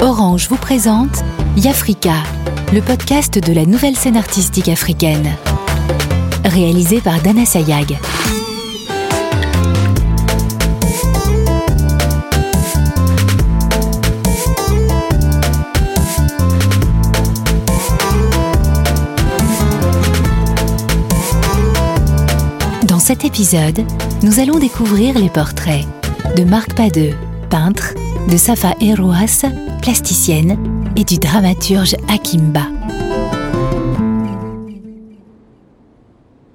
Orange vous présente Yafrika, le podcast de la nouvelle scène artistique africaine. Réalisé par Dana Sayag. Dans cet épisode, nous allons découvrir les portraits de Marc Padeux, peintre, de Safa Eroas, plasticienne, et du dramaturge Akimba.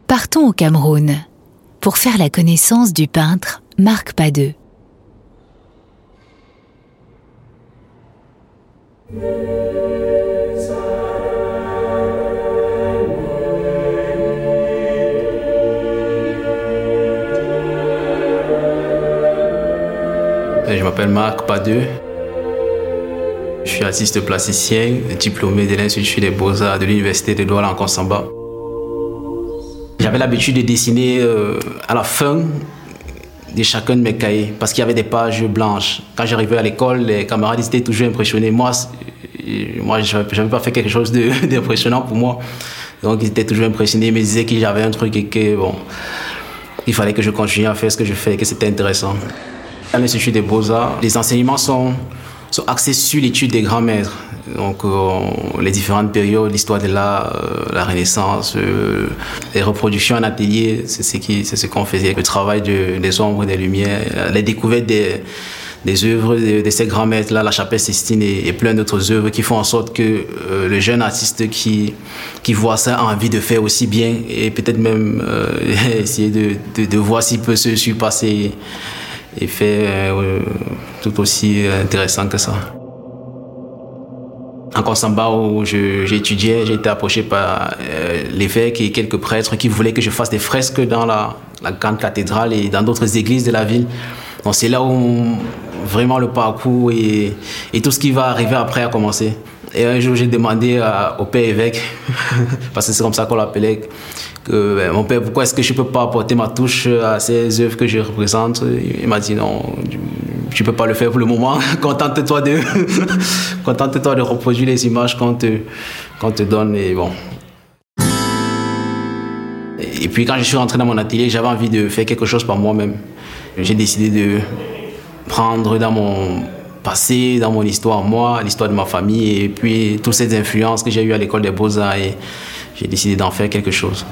Partons au Cameroun pour faire la connaissance du peintre Marc Padeux. M'appelle Marc Padeux. Je suis artiste plasticien, diplômé de l'Institut des Beaux-Arts de l'Université de Douala en Konsamba. J'avais l'habitude de dessiner euh, à la fin de chacun de mes cahiers parce qu'il y avait des pages blanches. Quand j'arrivais à l'école, les camarades étaient toujours impressionnés. Moi, moi je n'avais pas fait quelque chose d'impressionnant pour moi. Donc ils étaient toujours impressionnés, ils me disaient que j'avais un truc et que bon, il fallait que je continue à faire ce que je fais et que c'était intéressant. À l'Institut des Beaux-Arts, les enseignements sont, sont axés sur l'étude des grands maîtres. Donc, euh, les différentes périodes, l'histoire de l'art, euh, la Renaissance, euh, les reproductions en atelier, c'est ce qu'on ce qu'on faisait. Le travail de, des ombres, des lumières, les découvertes des, des œuvres de, ces grands maîtres-là, la Chapelle Sistine et, plein d'autres œuvres qui font en sorte que le jeune artiste qui, qui voit ça a envie de faire aussi bien et peut-être même essayer de, de, de voir s'il peut se surpasser et fait euh, tout aussi intéressant que ça. En Konsamba, où j'étudiais, j'ai été approché par euh, l'évêque et quelques prêtres qui voulaient que je fasse des fresques dans la, grande cathédrale et dans d'autres églises de la ville. Donc c'est là où vraiment le parcours et, tout ce qui va arriver après a commencé. Et un jour, j'ai demandé au père évêque, parce que c'est comme ça qu'on l'appelait, que ben, mon père, pourquoi est-ce que je ne peux pas apporter ma touche à ces œuvres que je représente? Il m'a dit non, tu ne peux pas le faire pour le moment. Contente-toi de, contente-toi de reproduire les images qu'on te, te donne. Et bon. Et puis quand je suis rentré dans mon atelier, j'avais envie de faire quelque chose par moi-même. J'ai décidé de prendre dans mon passé, dans mon histoire, moi, l'histoire de ma famille, et puis toutes ces influences que j'ai eues à l'école des beaux-arts, j'ai décidé d'en faire quelque chose.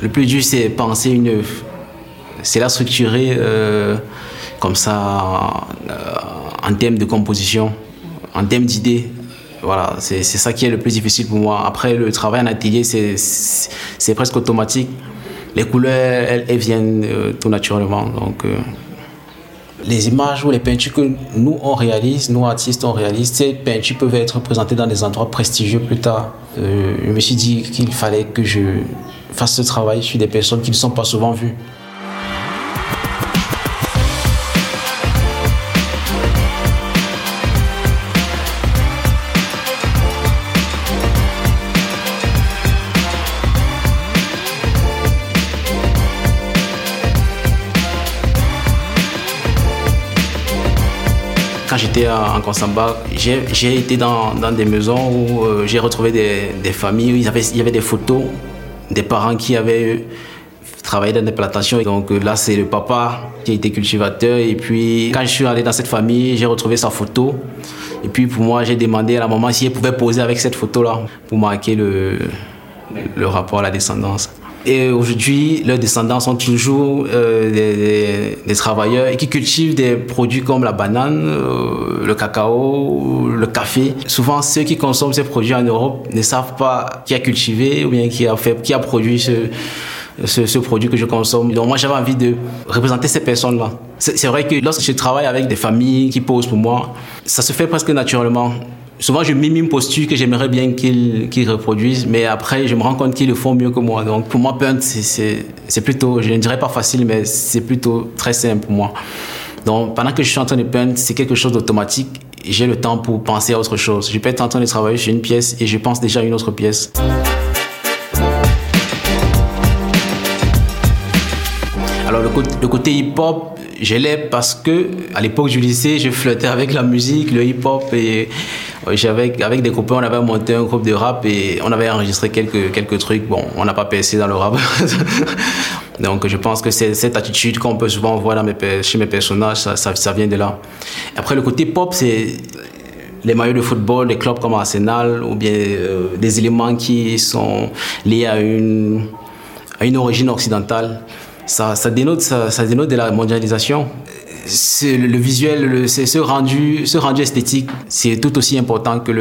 Le plus dur, c'est penser une œuvre. C'est la structurer euh, comme ça, euh, en termes de composition, en termes d'idées. Voilà, c'est ça qui est le plus difficile pour moi. Après, le travail en atelier, c'est presque automatique. Les couleurs, elles, elles viennent euh, tout naturellement. Donc, euh, les images ou les peintures que nous, on réalise, nous, artistes, on réalise, ces peintures peuvent être présentées dans des endroits prestigieux plus tard. Euh, je me suis dit qu'il fallait que je fasse ce travail sur des personnes qui ne sont pas souvent vues. J'étais en Konsamba, j'ai été dans, des maisons où euh, j'ai retrouvé des, familles où il y, avait, des photos des parents qui avaient travaillé dans des plantations. Donc euh, là, c'est le papa qui a été cultivateur. Et puis, quand je suis allé dans cette famille, j'ai retrouvé sa photo. Et puis, pour moi, j'ai demandé à la maman si elle pouvait poser avec cette photo-là pour marquer le, le rapport à la descendance. Et aujourd'hui, leurs descendants sont toujours euh, des, travailleurs qui cultivent des produits comme la banane, euh, le cacao, le café. Souvent, ceux qui consomment ces produits en Europe ne savent pas qui a cultivé ou bien qui a, produit ce, ce, produit que je consomme. Donc moi, j'avais envie de représenter ces personnes-là. C'est vrai que lorsque je travaille avec des familles qui posent pour moi, ça se fait presque naturellement. Souvent, je mime une posture que j'aimerais bien qu'ils qu reproduisent, mais après, je me rends compte qu'ils le font mieux que moi. Donc, pour moi, peindre, c'est plutôt, je ne dirais pas facile, mais c'est plutôt très simple pour moi. Donc, pendant que je suis en train de peindre, c'est quelque chose d'automatique. J'ai le temps pour penser à autre chose. Je peux être en train de travailler sur une pièce et je pense déjà à une autre pièce. Alors, le le côté hip-hop, je l'ai parce que à l'époque du lycée, je flirtais avec la musique, le hip-hop et j'avais avec des copains, on avait monté un groupe de rap et on avait enregistré quelques quelques trucs. Bon, on n'a pas percé dans le rap. Donc je pense que c'est cette attitude qu'on peut souvent voir dans mes, chez mes personnages, ça, ça, vient de là. Après le côté pop, c'est les maillots de football, des clubs comme Arsenal ou bien euh, des éléments qui sont liés à une, une origine occidentale. Ça, ça, dénote, ça dénote de la mondialisation. Le, le, visuel, le, ce, rendu, ce rendu esthétique, c'est tout aussi important que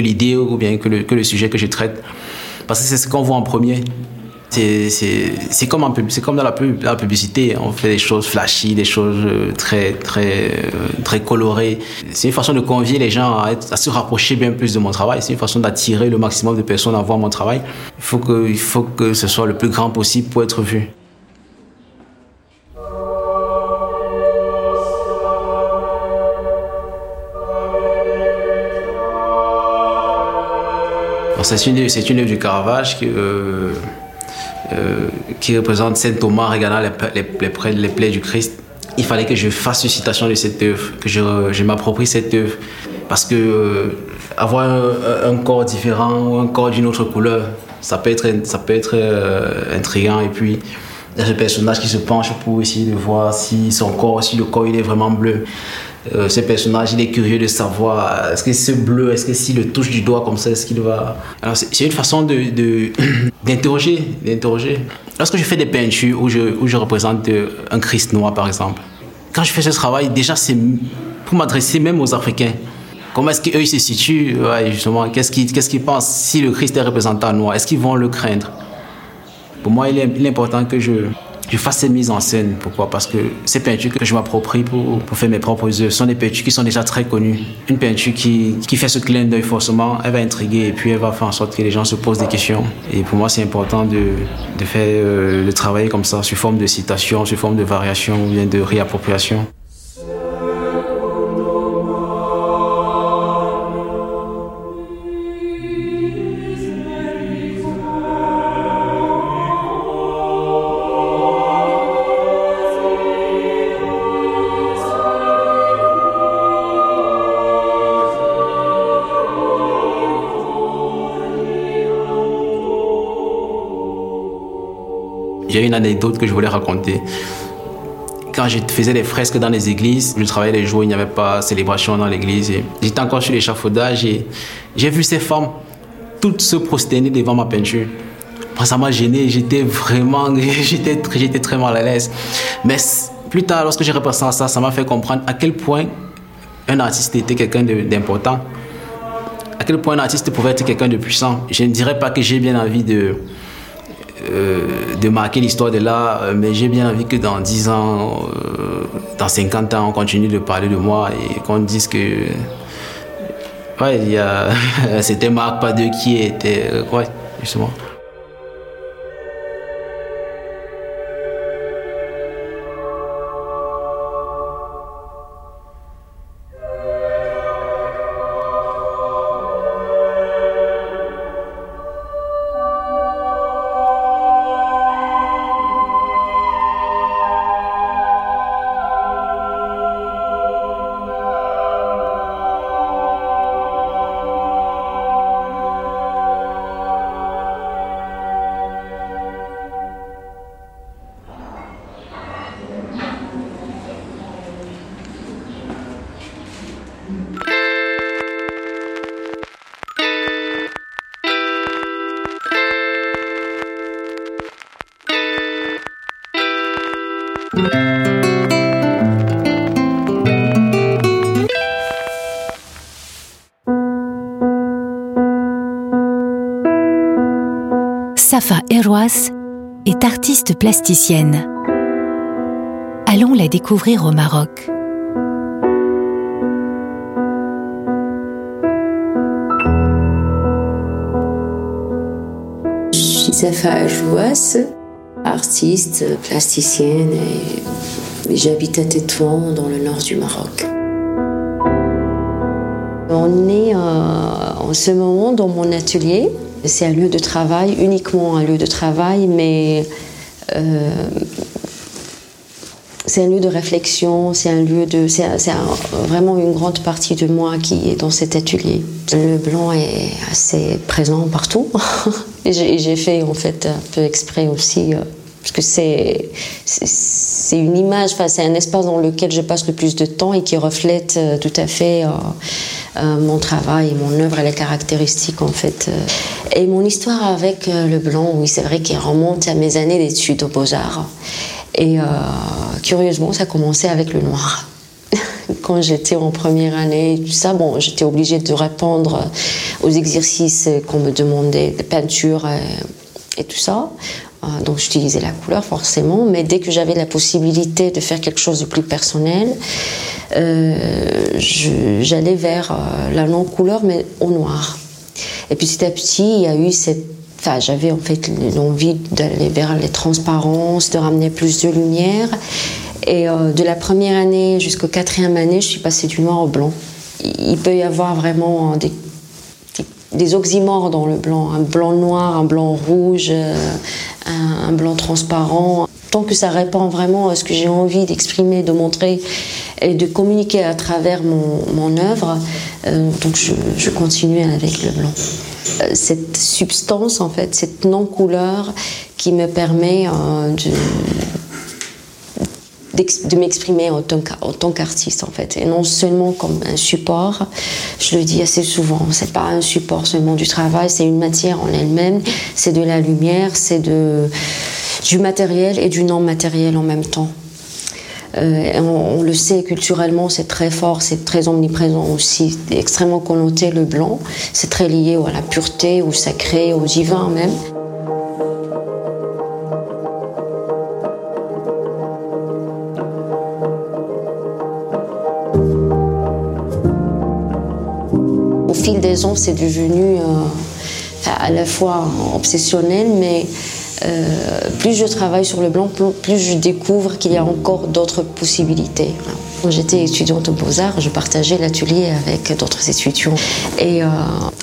l'idée que ou bien que le, que le sujet que je traite. Parce que c'est ce qu'on voit en premier. C'est comme, comme dans la, pub, la, publicité. On fait des choses flashy, des choses euh, très, très, euh, très colorées. C'est une façon de convier les gens à, à, se rapprocher bien plus de mon travail. C'est une façon d'attirer le maximum de personnes à voir mon travail. Il faut, que, il faut que ce soit le plus grand possible pour être vu. C'est une, œuvre du Caravage euh, euh, qui représente Saint Thomas regardant les, plaies du Christ. Il fallait que je fasse une citation de cette œuvre, que je, m'approprie cette œuvre. Parce que euh, avoir un, corps différent ou un corps d'une autre couleur, ça peut être, ça peut être intriguant. Et puis, ce personnage qui se penche pour essayer de voir si son corps, si le corps il est vraiment bleu. Euh, ce personnage, il est curieux de savoir est-ce que c'est bleu, est-ce que s'il le touche du doigt comme ça, est-ce qu'il va. Alors, c'est une façon de, d'interroger, d'interroger. Lorsque je fais des peintures où je, où je représente euh, un Christ noir, par exemple, quand je fais ce travail, déjà, c'est pour m'adresser même aux Africains. Comment est-ce qu'eux se situent? Justement Qu'est-ce qu'ils qu'est-ce qu'ils pensent si le Christ est représentant noir? Est-ce qu'ils vont le craindre? Pour moi, il est, il est important que je, je fasse cette mise en scène. Pourquoi? Parce que ces peintures que je m'approprie pour, pour, faire mes propres œuvres sont des peintures qui sont déjà très connues. Une peinture qui, qui fait ce clin d'œil, forcément, elle va intriguer et puis elle va faire en sorte que les gens se posent des questions. Et pour moi, c'est important de, de faire euh, le travail comme ça, sous forme de citation, sous forme de variation ou bien de réappropriation. Anecdote que je voulais raconter. Quand je faisais des fresques dans les églises, je travaillais les jours où il n'y avait pas célébration dans l'église. J'étais encore sur l'échafaudage et j'ai vu ces femmes toutes se prosterner devant ma peinture. Ça m'a gêné, j'étais vraiment, j'étais, j'étais très mal à l'aise. Mais plus tard, lorsque j'ai repensé à ça, ça m'a fait comprendre à quel point un artiste était quelqu'un d'important. À quel point un artiste pouvait être quelqu'un de puissant. Je ne dirais pas que j'ai bien envie de, euh, de marquer l'histoire de l'art, euh, mais j'ai bien envie que dans 10 ans, euh, dans 50 ans, on continue de parler de moi et qu'on dise que. Ouais, il y a. C'était Marc Padeux qui était. ouais, justement. Eroas est artiste plasticienne. Allons la découvrir au Maroc. Je suis Safa Eroas, artiste plasticienne et j'habite à Tétouan dans le nord du Maroc. On est euh, en ce moment dans mon atelier c'est un lieu de travail, uniquement un lieu de travail, mais euh, c'est un lieu de réflexion, c'est un lieu de, c'est vraiment une grande partie de moi qui est dans cet atelier. Le blanc est assez présent partout, et j'ai fait en fait un peu exprès aussi, euh, parce que c'est c'est une image, enfin, c'est un espace dans lequel je passe le plus de temps et qui reflète euh, tout à fait euh, mon travail, mon œuvre et les caractéristiques en fait. Et mon histoire avec le blanc, oui, c'est vrai qu'il remonte à mes années d'études aux Beaux-Arts. Et euh, curieusement, ça a commencé avec le noir. Quand j'étais en première année, tout ça, bon, j'étais obligée de répondre aux exercices qu'on me demandait, de peinture et, tout ça. Euh, donc j'utilisais la couleur forcément, mais dès que j'avais la possibilité de faire quelque chose de plus personnel, euh, j'allais vers la non-couleur, mais au noir. Et petit à petit, il y a eu cette j'avais en fait l'envie d'aller vers les transparences, de ramener plus de lumière. Et euh, de la première année jusqu'au quatrième année, je suis passée du noir au blanc. Il peut y avoir vraiment des, oxymores dans le blanc, un blanc noir, un blanc rouge, euh, un, blanc transparent. Que ça répond vraiment à ce que j'ai envie d'exprimer, de montrer et de communiquer à travers mon, œuvre, euh, donc je, continue avec le blanc. Euh, cette substance, en fait, cette non-couleur qui me permet euh, de, de m'exprimer en tant qu'artiste, en fait, et non seulement comme un support. Je le dis assez souvent, c'est pas un support seulement du travail, c'est une matière en elle-même, c'est de la lumière, c'est du matériel et du non matériel en même temps. Euh, on, le sait culturellement, c'est très fort, c'est très omniprésent aussi, extrêmement connoté le blanc. C'est très lié à la pureté, au sacré, au divin même. Au fil des ans, c'est devenu euh, à la fois obsessionnel, mais euh, plus je travaille sur le blanc, plus je découvre qu'il y a encore d'autres possibilités. Quand j'étais étudiante aux Beaux-Arts, je partageais l'atelier avec d'autres étudiants. Et euh,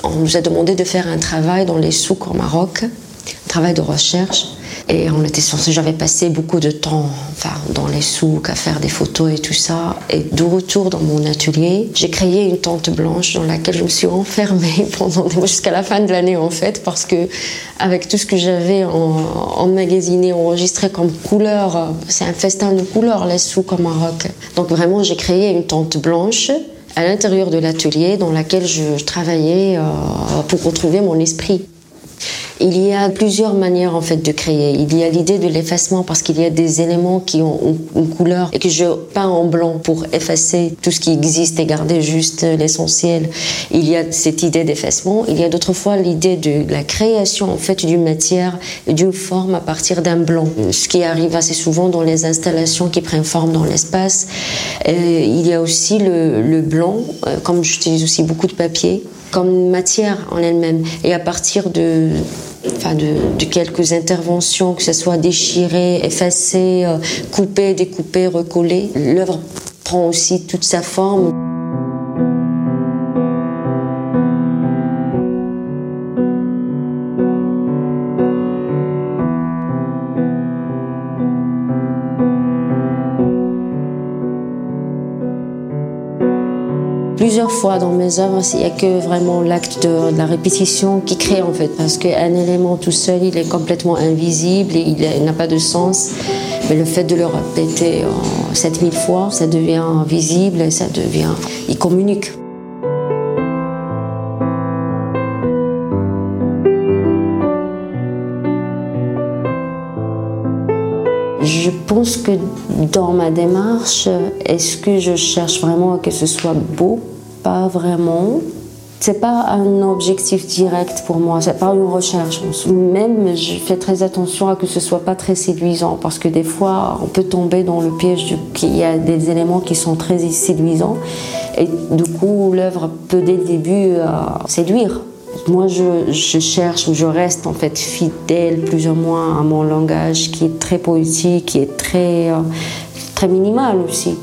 on nous a demandé de faire un travail dans les souks au Maroc, un travail de recherche. Et on était censé, j'avais passé beaucoup de temps enfin, dans les souks à faire des photos et tout ça. Et de retour dans mon atelier, j'ai créé une tente blanche dans laquelle je me suis enfermée pendant jusqu'à la fin de l'année en fait, parce que avec tout ce que j'avais emmagasiné, enregistré comme couleur, c'est un festin de couleurs les souks au Maroc. Donc vraiment, j'ai créé une tente blanche à l'intérieur de l'atelier dans laquelle je travaillais euh, pour retrouver mon esprit. Il y a plusieurs manières en fait de créer. Il y a l'idée de l'effacement parce qu'il y a des éléments qui ont une couleur et que je peins en blanc pour effacer tout ce qui existe et garder juste l'essentiel. Il y a cette idée d'effacement. Il y a d'autres fois l'idée de la création en fait d'une matière et d'une forme à partir d'un blanc. Ce qui arrive assez souvent dans les installations qui prennent forme dans l'espace. Il y a aussi le, le blanc, euh, comme j'utilise aussi beaucoup de papier comme matière en elle-même. Et à partir de, enfin de, quelques interventions, que ce soit déchiré, effacé, euh, coupé, découpé, recollé, l'œuvre prend aussi toute sa forme. Plusieurs fois dans mes œuvres, il n'y a que vraiment l'acte de, la répétition qui crée en fait, parce qu'un élément tout seul, il est complètement invisible et il n'a pas de sens. Mais le fait de le répéter 7000 fois, ça devient visible et ça devient. Il communique. Je pense que dans ma démarche, est-ce que je cherche vraiment que ce soit beau? Pas vraiment. C'est pas un objectif direct pour moi, c'est pas une recherche. Même, je fais très attention à que ce soit pas très séduisant parce que des fois, on peut tomber dans le piège qu'il y a des éléments qui sont très séduisants et du coup, l'œuvre peut dès le début euh, séduire. Moi, je, je, cherche, je reste en fait fidèle plus ou moins à mon langage qui est très poétique, qui est très, euh, très minimal aussi.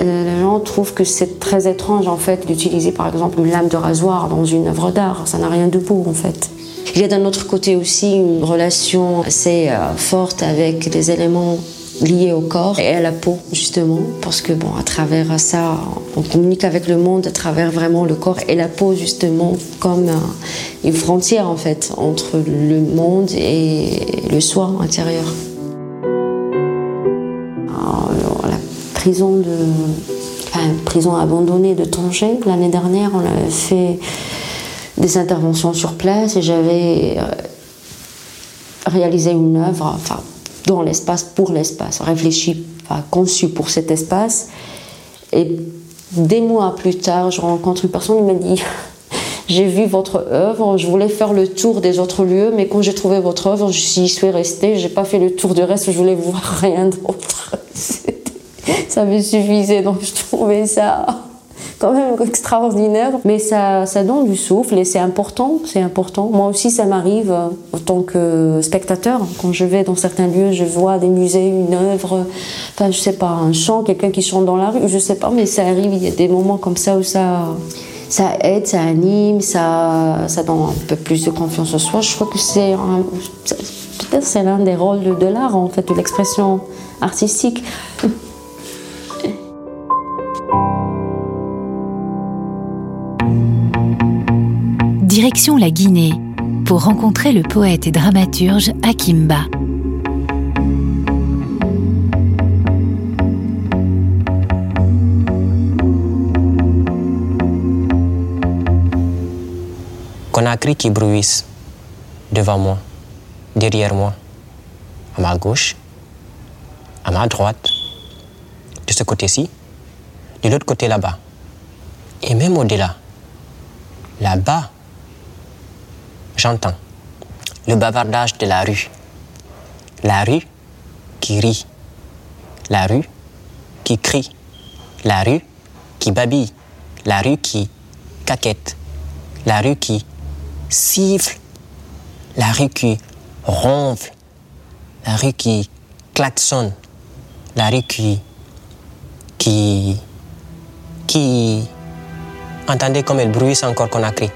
Euh, les gens trouvent que c'est très étrange en fait d'utiliser par exemple une lame de rasoir dans une œuvre d'art. Ça n'a rien de beau en fait. Il y a d'un autre côté aussi une relation assez euh, forte avec les éléments lié au corps et à la peau justement parce que bon à travers ça on communique avec le monde à travers vraiment le corps et la peau justement comme une frontière en fait entre le monde et le soi intérieur. Prison de prison abandonnée de Tanger l'année dernière on avait fait des interventions sur place et j'avais euh, réalisé une œuvre enfin dans l'espace pour l'espace, réfléchi, enfin, conçu pour cet espace. Et des mois plus tard, je rencontre une personne qui m'a dit J'ai vu votre œuvre, je voulais faire le tour des autres lieux, mais quand j'ai trouvé votre œuvre, j'y suis restée, j'ai pas fait le tour du reste, je voulais voir rien d'autre. Ça me suffisait, donc je trouvais ça quand même extraordinaire. Mais ça, ça donne du souffle et c'est important, c'est important. Moi aussi, ça m'arrive euh, en tant que spectateur. Quand je vais dans certains lieux, je vois des musées, une œuvre, enfin, je sais pas, un chant, quelqu'un qui chante dans la rue, je sais pas, mais ça arrive. Il y a des moments comme ça où ça, ça aide, ça anime, ça, ça donne un peu plus de confiance en soi. Je crois que c'est peut-être c'est l'un des rôles de, de l'art en fait, de l'expression artistique. Direction la Guinée pour rencontrer le poète et dramaturge Akimba. Conakry qui bruisse devant moi, derrière moi, à ma gauche, à ma droite, de ce côté-ci, de l'autre côté là-bas, et même au-delà, là-bas, j'entends le bavardage de la rue. La rue qui rit. La rue qui crie. La rue qui babille. La rue qui caquette. La rue qui siffle. La rue qui ronfle. La rue qui klaxonne. La rue qui. qui. qui. Entendez comme elle bruisse encore qu'on a crié.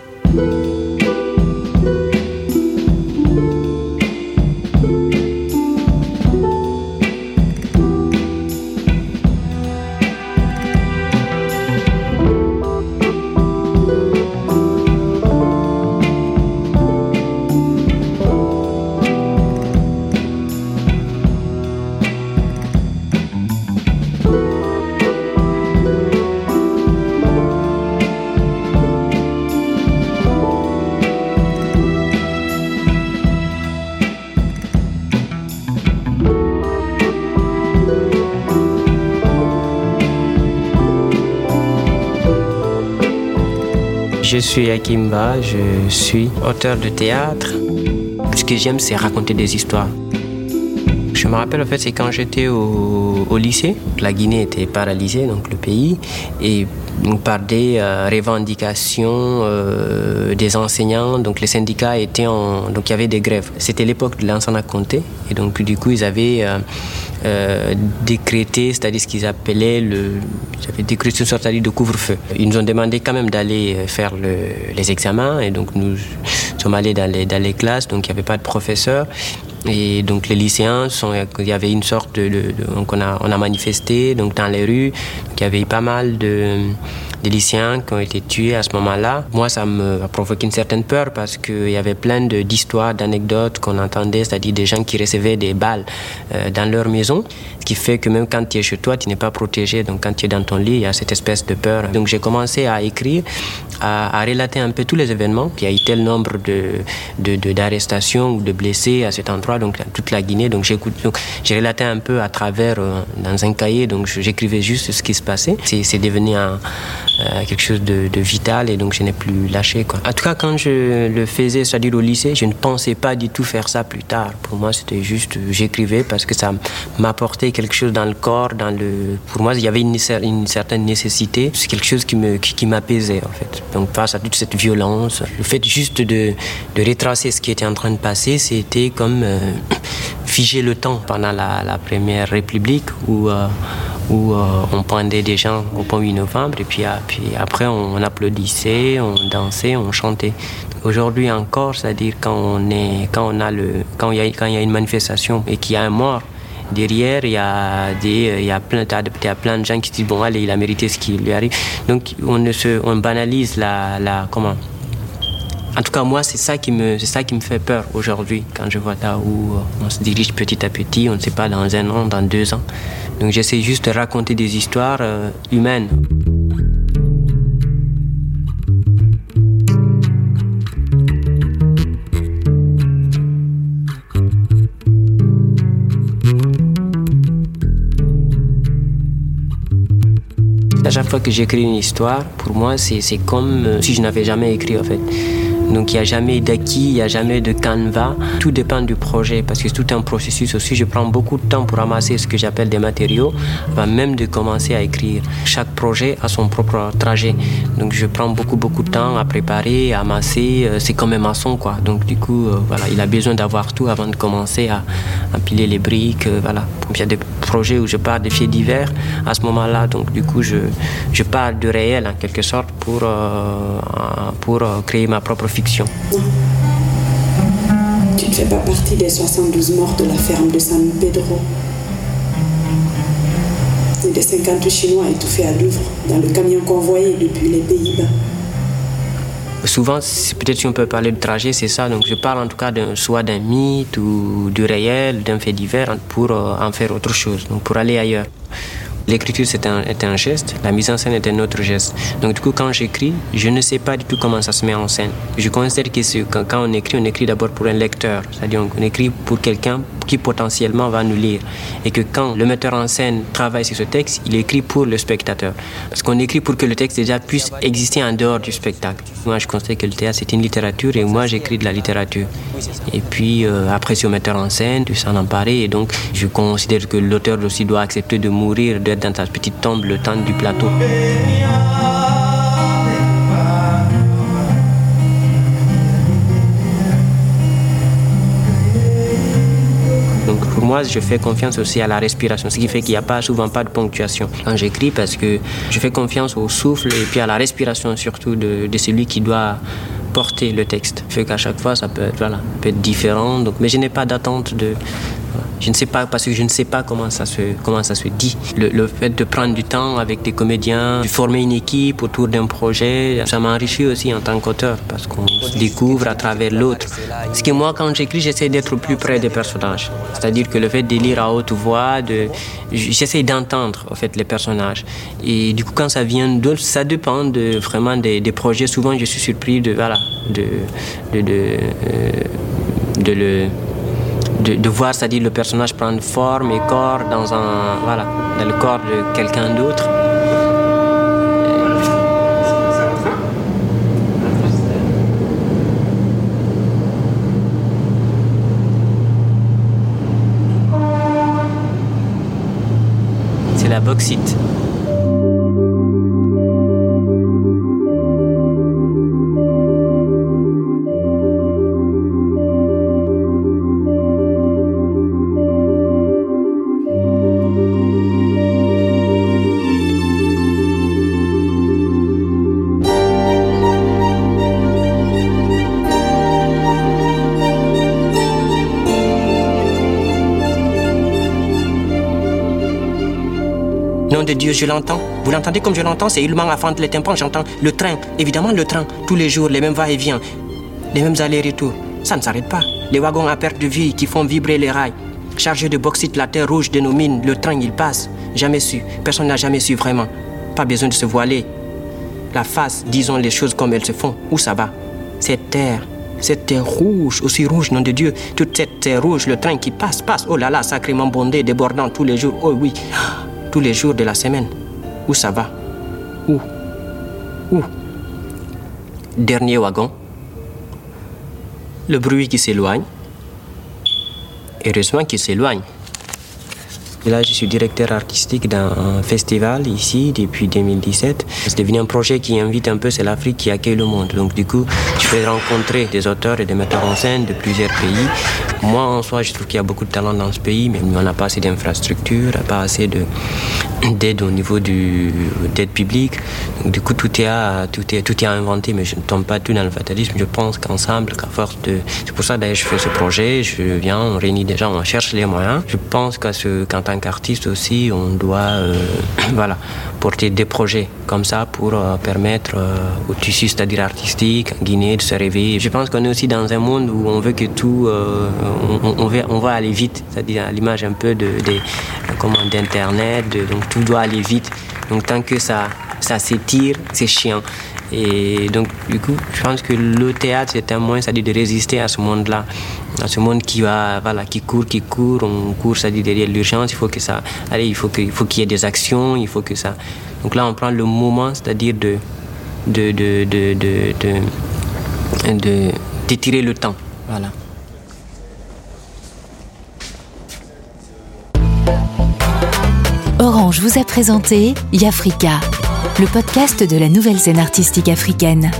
Je suis Akimba, je suis auteur de théâtre. Ce que j'aime, c'est raconter des histoires. Je me rappelle, en fait, c'est quand j'étais au, lycée. La Guinée était paralysée, donc le pays, et par des euh, revendications euh, des enseignants, donc les syndicats étaient en, donc il y avait des grèves. C'était l'époque de l'enseignant Comté, et donc du coup ils avaient euh, décrété, c'est-à-dire ce qu'ils appelaient le, avaient décrété une sorte de couvre-feu. Ils nous ont demandé quand même d'aller faire les examens, et donc nous sommes allés dans les, classes, donc il n'y avait pas de professeur. Et donc les lycéens, il y avait une sorte de, donc on a, manifesté donc dans les rues. Donc il y avait pas mal de des lycéens qui ont été tués à ce moment-là. Moi, ça me a provoqué une certaine peur parce qu'il y avait plein d'histoires, d'anecdotes qu'on entendait, c'est-à-dire des gens qui recevaient des balles euh, dans leur maison, ce qui fait que même quand tu es chez toi, tu n'es pas protégé. Donc quand tu es dans ton lit, il y a cette espèce de peur. Donc j'ai commencé à écrire, à, relater un peu tous les événements. Il y a eu tel nombre d'arrestations de, de, ou de blessés à cet endroit, donc toute la Guinée. Donc j'ai relaté un peu à travers, euh, dans un cahier, donc j'écrivais juste ce qui se passait. C'est devenu un, euh, quelque chose de, vital et donc je n'ai plus lâché. Quoi. En tout cas, quand je le faisais, c'est-à-dire au lycée, je ne pensais pas du tout faire ça plus tard. Pour moi, c'était juste, j'écrivais parce que ça m'apportait quelque chose dans le corps, dans le... Pour moi, il y avait une, certaine nécessité. C'est quelque chose qui m'apaisait, qui, en fait. Donc, face à toute cette violence, le fait juste de, de retracer ce qui était en train de passer, c'était comme euh, figer le temps pendant la, Première République où... où euh, on pendait des gens au pont 8 novembre et puis, puis après on, applaudissait, on dansait, on chantait. Aujourd'hui encore, c'est-à-dire quand on est, quand il y a, une manifestation et qu'il y a un mort Derrière, il y a, plein, de gens qui disent, bon, allez, il a mérité ce qui lui arrive. Donc, on, banalise la, comment? En tout cas, moi, c'est ça qui me, c'est ça qui me fait peur aujourd'hui, quand je vois là où on se dirige petit à petit, on ne sait pas dans un an, dans deux ans. Donc, j'essaie juste de raconter des histoires euh, humaines. À chaque fois que j'écris une histoire, pour moi, c'est comme euh, si je n'avais jamais écrit en fait. Donc il n'y a jamais d'acquis, il n'y a jamais de canevas. Tout dépend du projet parce que c'est tout un processus aussi. Je prends beaucoup de temps pour ramasser ce que j'appelle des matériaux, avant même de commencer à écrire. Chaque projet a son propre trajet. Donc je prends beaucoup beaucoup de temps à préparer, à amasser. Euh, c'est comme un maçon quoi. Donc du coup, euh, voilà, il a besoin d'avoir tout avant de commencer à, piler les briques. Euh, voilà. Il y a des projets où je parle de faits divers à ce moment-là. Donc du coup, je, je parle de réel en quelque sorte pour, pour créer ma propre fiction. Tu ne fais pas partie des 72 morts de la ferme de San Pedro et des 50 Chinois étouffés à Louvre dans le camion convoyé depuis les Pays-Bas. Souvent, peut-être si on peut parler de trajet, c'est ça. Donc je parle en tout cas soit d'un mythe ou du réel, d'un fait divers pour euh, en faire autre chose, donc pour aller ailleurs. L'écriture, c'est un, geste, la mise en scène est un autre geste. Donc, du coup, quand j'écris, je ne sais pas du tout comment ça se met en scène. Je considère que quand on écrit, on écrit d'abord pour un lecteur. C'est-à-dire, on écrit pour quelqu'un qui potentiellement va nous lire. Et que quand le metteur en scène travaille sur ce texte, il écrit pour le spectateur. Parce qu'on écrit pour que le texte déjà puisse exister en dehors du spectacle. Moi, je considère que le théâtre, c'est une littérature et moi, j'écris de la littérature. Et puis, euh, après, sur metteur en scène, tu s'en emparer. Et donc, je considère que l'auteur aussi doit accepter de mourir, d'être dans ta petite tombe le temps du plateau. Moi, je fais confiance aussi à la respiration, ce qui fait qu'il n'y a pas souvent pas de ponctuation quand j'écris parce que je fais confiance au souffle et puis à la respiration surtout de, celui qui doit porter le texte. Fait qu'à chaque fois, ça peut être, voilà, peut être différent. Donc, mais je n'ai pas d'attente de, je ne sais pas, parce que je ne sais pas comment ça se, comment ça se dit. Le, fait de prendre du temps avec des comédiens, de former une équipe autour d'un projet, ça m'enrichit aussi en tant qu'auteur, parce qu'on se découvre à travers l'autre. Parce que moi, quand j'écris, j'essaie d'être plus près des personnages. C'est-à-dire que le fait de lire à haute voix, de, j'essaie d'entendre, en fait, les personnages. Et du coup, quand ça vient d'autres, ça dépend de, vraiment des, projets. Souvent, je suis surpris de, voilà, de, de, de, euh, de le de, voir, c'est-à-dire le personnage prendre forme et corps dans, un, voilà, dans le corps de quelqu'un d'autre. C'est la bauxite. Dieu, je l'entends. Vous l'entendez comme je l'entends C'est Ilman de les tympans, j'entends le train. Évidemment, le train. Tous les jours, les mêmes va-et-vient. Les mêmes allers-retours. Ça ne s'arrête pas. Les wagons à perte de vie qui font vibrer les rails. Chargés de bauxite, la terre rouge de le train, il passe. Jamais su. Personne n'a jamais su vraiment. Pas besoin de se voiler. La face, disons les choses comme elles se font. Où ça va? Cette terre, cette terre rouge, aussi rouge, nom de Dieu. Toute cette terre rouge, le train qui passe, passe. Oh là là, sacrément bondé, débordant tous les jours. Oh oui tous les jours de la semaine. Où ça va? Où? Où? Dernier wagon. Le bruit qui s'éloigne. Heureusement qu'il s'éloigne. Là, je suis directeur artistique d'un festival ici depuis 2017. C'est devenu un projet qui invite un peu, c'est l'Afrique qui accueille le monde. Donc du coup, je fais rencontrer des auteurs et des metteurs en scène de plusieurs pays. Moi, en soi, je trouve qu'il y a beaucoup de talent dans ce pays, mais on n'a pas assez d'infrastructures, pas assez d'aide au niveau du d'aide publique. Du coup, tout est à, tout est tout est à inventer, mais je ne tombe pas tout dans le fatalisme. Je pense qu'ensemble, qu'à force c'est pour ça d'ailleurs je fais ce projet. Je viens, on réunit des gens, on cherche les moyens. Je pense qu'en tant qu'artiste aussi, on doit, euh, voilà, porter des projets comme ça pour euh, permettre euh, au tissu, c'est-à-dire artistique, en Guinée, de se réveiller. Je pense qu'on est aussi dans un monde où on veut que tout, on, on, veut, on va aller vite, c'est-à-dire à, l'image un peu de, de d'internet, donc tout doit aller vite. Donc tant que ça, ça s'étire, c'est chiant. Et donc, du coup, je pense que le théâtre, c'est un moyen, c'est-à-dire de résister à ce monde-là, à ce monde qui va, voilà, qui court, qui court, on court, c'est-à-dire derrière l'urgence, il faut que ça, allez, il faut qu'il faut qu'il y ait des actions, il faut que ça. Donc là, on prend le moment, c'est-à-dire de, de, de, de, d'étirer le temps, voilà. Orange vous a présenté Yafrika le podcast de la nouvelle scène artistique africaine.